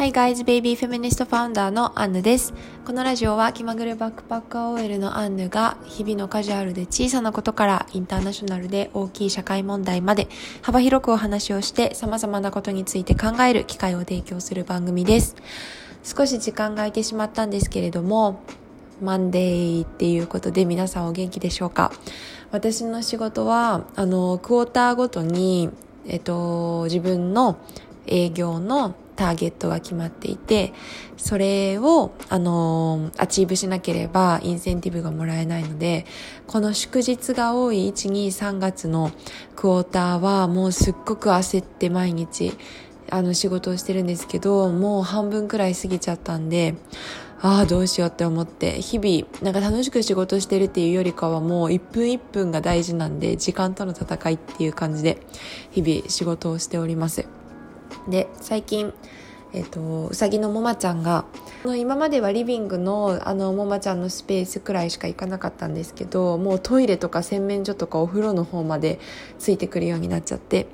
Hi guys, Baby Feminist Founder のアンヌです。このラジオは気まぐれバックパッカー OL のアンヌが日々のカジュアルで小さなことからインターナショナルで大きい社会問題まで幅広くお話をして様々なことについて考える機会を提供する番組です。少し時間が空いてしまったんですけれども、マンデーっていうことで皆さんお元気でしょうか？私の仕事は、あの、クォーターごとに、えっと、自分の営業のターゲットが決まっていて、それを、あの achieve しなければインセンティブがもらえないので、この祝日が多い1、2、3月のクォーターはもうすっごく焦って毎日、あの仕事をしてるんですけど、もう半分くらい過ぎちゃったんで、ああ、どうしようって思って、日々、なんか楽しく仕事してるっていうよりかはもう1分1分が大事なんで、時間との戦いっていう感じで、日々仕事をしております。で最近えっ、と、うさぎのもまちゃんが、今まではリビングのあのもまちゃんのスペースくらいしか行かなかったんですけど、もうトイレとか洗面所とかお風呂の方までついてくるようになっちゃって、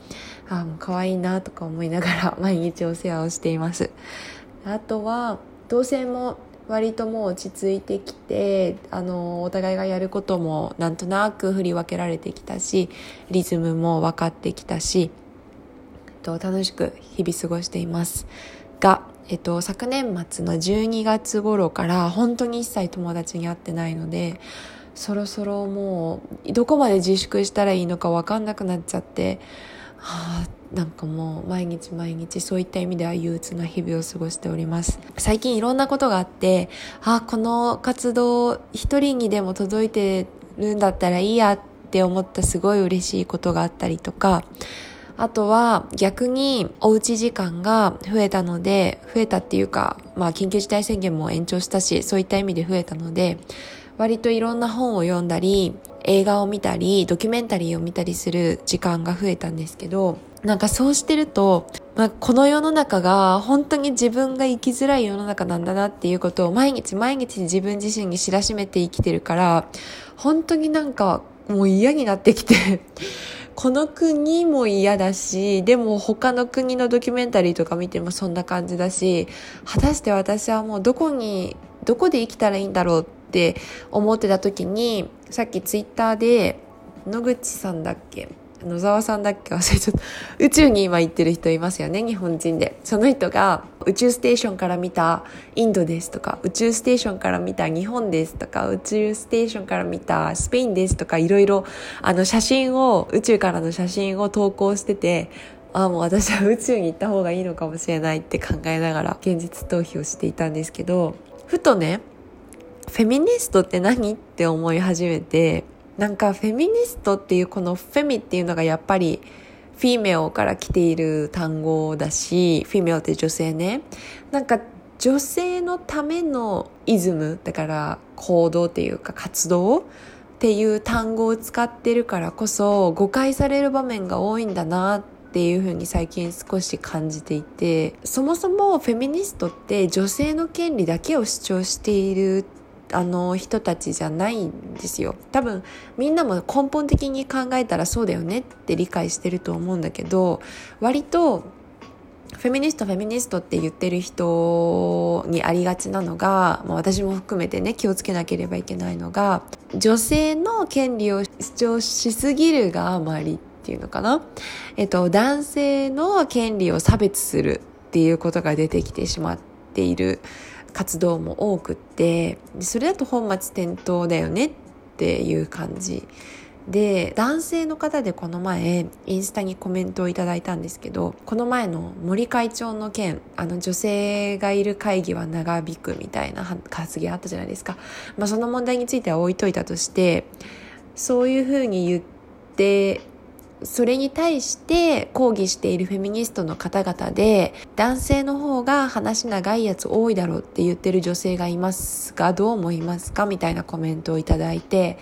ああ、もう可愛いなとか思いながら 毎日お世話をしています。あとは、同棲も割ともう落ち着いてきてあのお互いがやることもなんとなく振り分けられてきたしリズムも分かってきたしと、楽しく日々過ごしています。が、えっと、昨年末の12月頃から本当に一切友達に会ってないので、そろそろもう、どこまで自粛したらいいのかわかんなくなっちゃって、はあ、なんかもう毎日毎日そういった意味では憂鬱な日々を過ごしております。最近いろんなことがあって、あ、この活動一人にでも届いてるんだったらいいやって思ったすごい嬉しいことがあったりとか、あとは逆におうち時間が増えたので、増えたっていうか、まあ緊急事態宣言も延長したし、そういった意味で増えたので、割といろんな本を読んだり、映画を見たり、ドキュメンタリーを見たりする時間が増えたんですけど、なんかそうしてると、まあ、この世の中が本当に自分が生きづらい世の中なんだなっていうことを毎日毎日自分自身に知らしめて生きてるから、本当になんかもう嫌になってきてこの国も嫌だし、でも他の国のドキュメンタリーとか見てもそんな感じだし、果たして私はもうどこに、どこで生きたらいいんだろうって思ってた時に、さっきツイッターで野口さんだっけ野沢さんだっけ忘れちゃった。宇宙に今行ってる人いますよね、日本人で。その人が宇宙ステーションから見たインドですとか、宇宙ステーションから見た日本ですとか、宇宙ステーションから見たスペインですとか、いろいろあの写真を、宇宙からの写真を投稿してて、ああ、もう私は宇宙に行った方がいいのかもしれないって考えながら現実逃避をしていたんですけど、ふとね、フェミニストって何って思い始めて、なんかフェミニストっていうこのフェミっていうのがやっぱりフィメオから来ている単語だし、フィメオって女性ね。なんか女性のためのイズム、だから行動っていうか活動っていう単語を使ってるからこそ誤解される場面が多いんだなっていうふうに最近少し感じていてそもそもフェミニストって女性の権利だけを主張しているあの人たちじゃないんですよ。多分みんなも根本的に考えたらそうだよねって理解してると思うんだけど割とフェミニストフェミニストって言ってる人にありがちなのが、まあ、私も含めてね気をつけなければいけないのが女性の権利を主張しすぎるがあまりっていうのかな、えっと、男性の権利を差別するっていうことが出てきてしまっている。活動も多くってそれだと本末転倒だよねっていう感じ。で男性の方でこの前インスタにコメントをいただいたんですけどこの前の森会長の件あの女性がいる会議は長引くみたいな発言あったじゃないですか、まあ、その問題については置いといたとしてそういうふうに言ってそれに対して抗議しているフェミニストの方々で男性の方が話長いやつ多いだろうって言ってる女性がいますがどう思いますかみたいなコメントをいただいて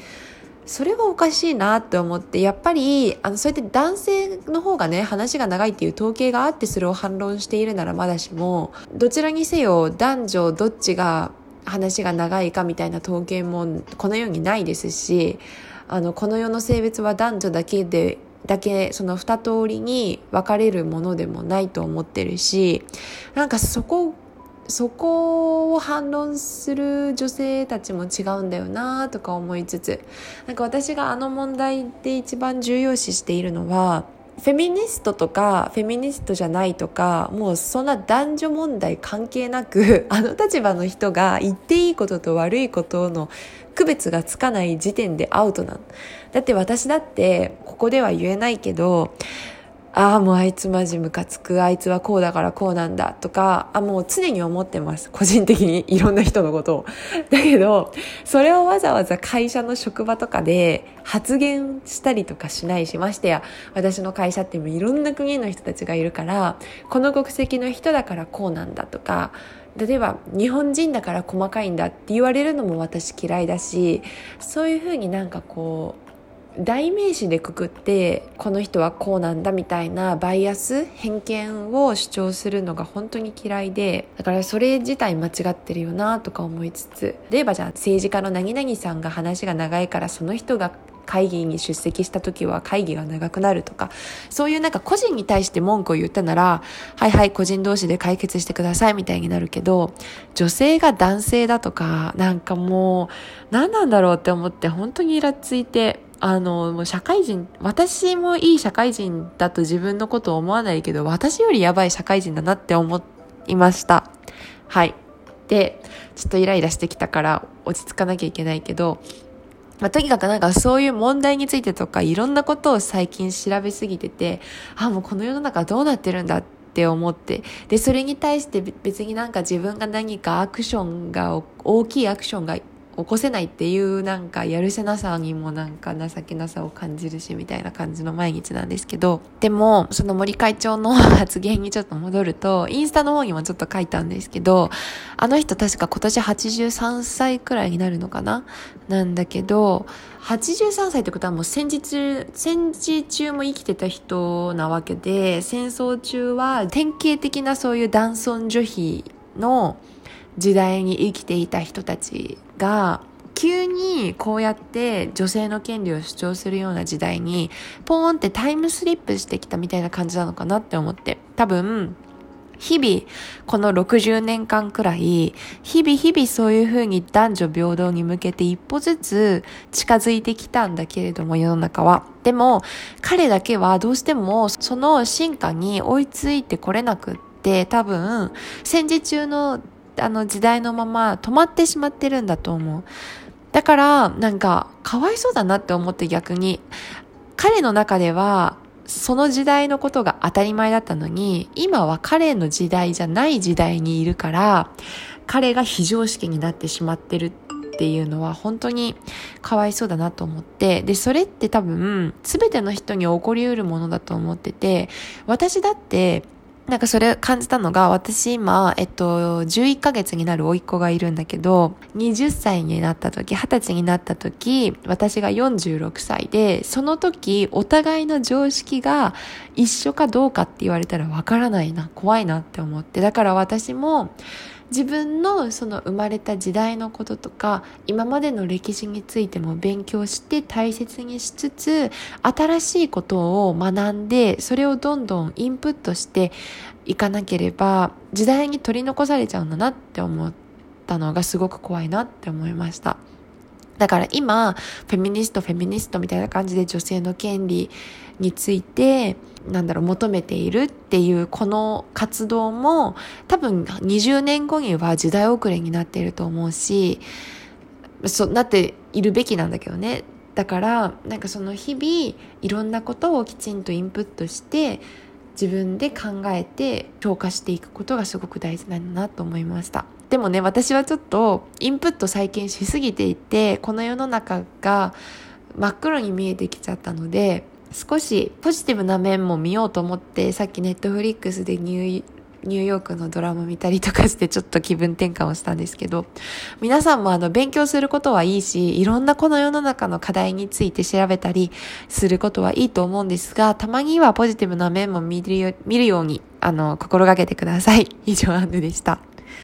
それはおかしいなって思ってやっぱりあのそうやって男性の方がね話が長いっていう統計があってそれを反論しているならまだしもどちらにせよ男女どっちが話が長いかみたいな統計もこのようにないですしあのこの世の性別は男女だけでだけその二通りに分かれるものでもないと思ってるしなんかそこそこを反論する女性たちも違うんだよなとか思いつつなんか私があの問題で一番重要視しているのはフェミニストとかフェミニストじゃないとかもうそんな男女問題関係なく あの立場の人が言っていいことと悪いことの区別がつかない時点でアウトなのだって私だってここでは言えないけどああ、もうあいつマジムカつく。あいつはこうだからこうなんだ。とか、あ、もう常に思ってます。個人的にいろんな人のことを。だけど、それをわざわざ会社の職場とかで発言したりとかしないし、ましてや、私の会社ってもいろんな国の人たちがいるから、この国籍の人だからこうなんだとか、例えば日本人だから細かいんだって言われるのも私嫌いだしそういうふうになんかこう代名詞でくくってこの人はこうなんだみたいなバイアス偏見を主張するのが本当に嫌いでだからそれ自体間違ってるよなとか思いつつ例えばじゃあ政治家の何々さんが話が長いからその人が会議に出席した時は会議が長くなるとかそういうなんか個人に対して文句を言ったならはいはい個人同士で解決してくださいみたいになるけど女性が男性だとかなんかもう何なんだろうって思って本当にイラついてあの、もう社会人、私もいい社会人だと自分のことを思わないけど、私よりやばい社会人だなって思いました。はい。で、ちょっとイライラしてきたから落ち着かなきゃいけないけど、まあ、とにかくなんかそういう問題についてとかいろんなことを最近調べすぎてて、あ、もうこの世の中どうなってるんだって思って、で、それに対して別になんか自分が何かアクションが、大きいアクションが起こせないっていうなんかやるせなさにもなんか情けなさを感じるしみたいな感じの毎日なんですけどでもその森会長の発言にちょっと戻るとインスタの方にもちょっと書いたんですけどあの人確か今年83歳くらいになるのかな？なんだけど83歳ってことはもう戦時中戦時中も生きてた人なわけで戦争中は典型的なそういう男尊女卑の時代に生きていた人たちが急にこうやって女性の権利を主張するような時代にポーンってタイムスリップしてきたみたいな感じなのかなって思って。多分日々この60年間くらい日々日々そういうふうに男女平等に向けて一歩ずつ近づいてきたんだけれども世の中は。でも彼だけはどうしてもその進化に追いついてこれなくって多分戦時中のあの時代のまま止まってしまってるんだと思う。だから、なんか、かわいそうだなって思って逆に、彼の中では、その時代のことが当たり前だったのに、今は彼の時代じゃない時代にいるから、彼が非常識になってしまってるっていうのは本当にかわいそうだなと思って、で、それって多分、すべての人に起こりうるものだと思ってて、私だってなんかそれ感じたのが、私今、えっと、11ヶ月になる甥っ子がいるんだけど、20歳になった時、20歳になった時、私が46歳で、その時、お互いの常識が一緒かどうかって言われたらわからないな、怖いなって思って。だから私も、自分のその生まれた時代のこととか今までの歴史についても勉強して大切にしつつ新しいことを学んでそれをどんどんインプットしていかなければ時代に取り残されちゃうんだなって思ったのがすごく怖いなって思いました。だから今、フェミニスト、フェミニストみたいな感じで女性の権利について、なんだろう、求めているっていうこの活動も多分20年後には時代遅れになっていると思うし、そうなっているべきなんだけどね。だから、なんかその日々いろんなことをきちんとインプットして、自分で考えて消化していくことがすごく大事なんだなと思いましたでもね私はちょっとインプット最近しすぎていてこの世の中が真っ黒に見えてきちゃったので少しポジティブな面も見ようと思ってさっきネットフリックスでニュニューヨークのドラマ見たりとかしてちょっと気分転換をしたんですけど、皆さんもあの勉強することはいいし、いろんなこの世の中の課題について調べたりすることはいいと思うんですが、たまにはポジティブな面も見るよ見るように、あの、心がけてください。以上、アンヌでした。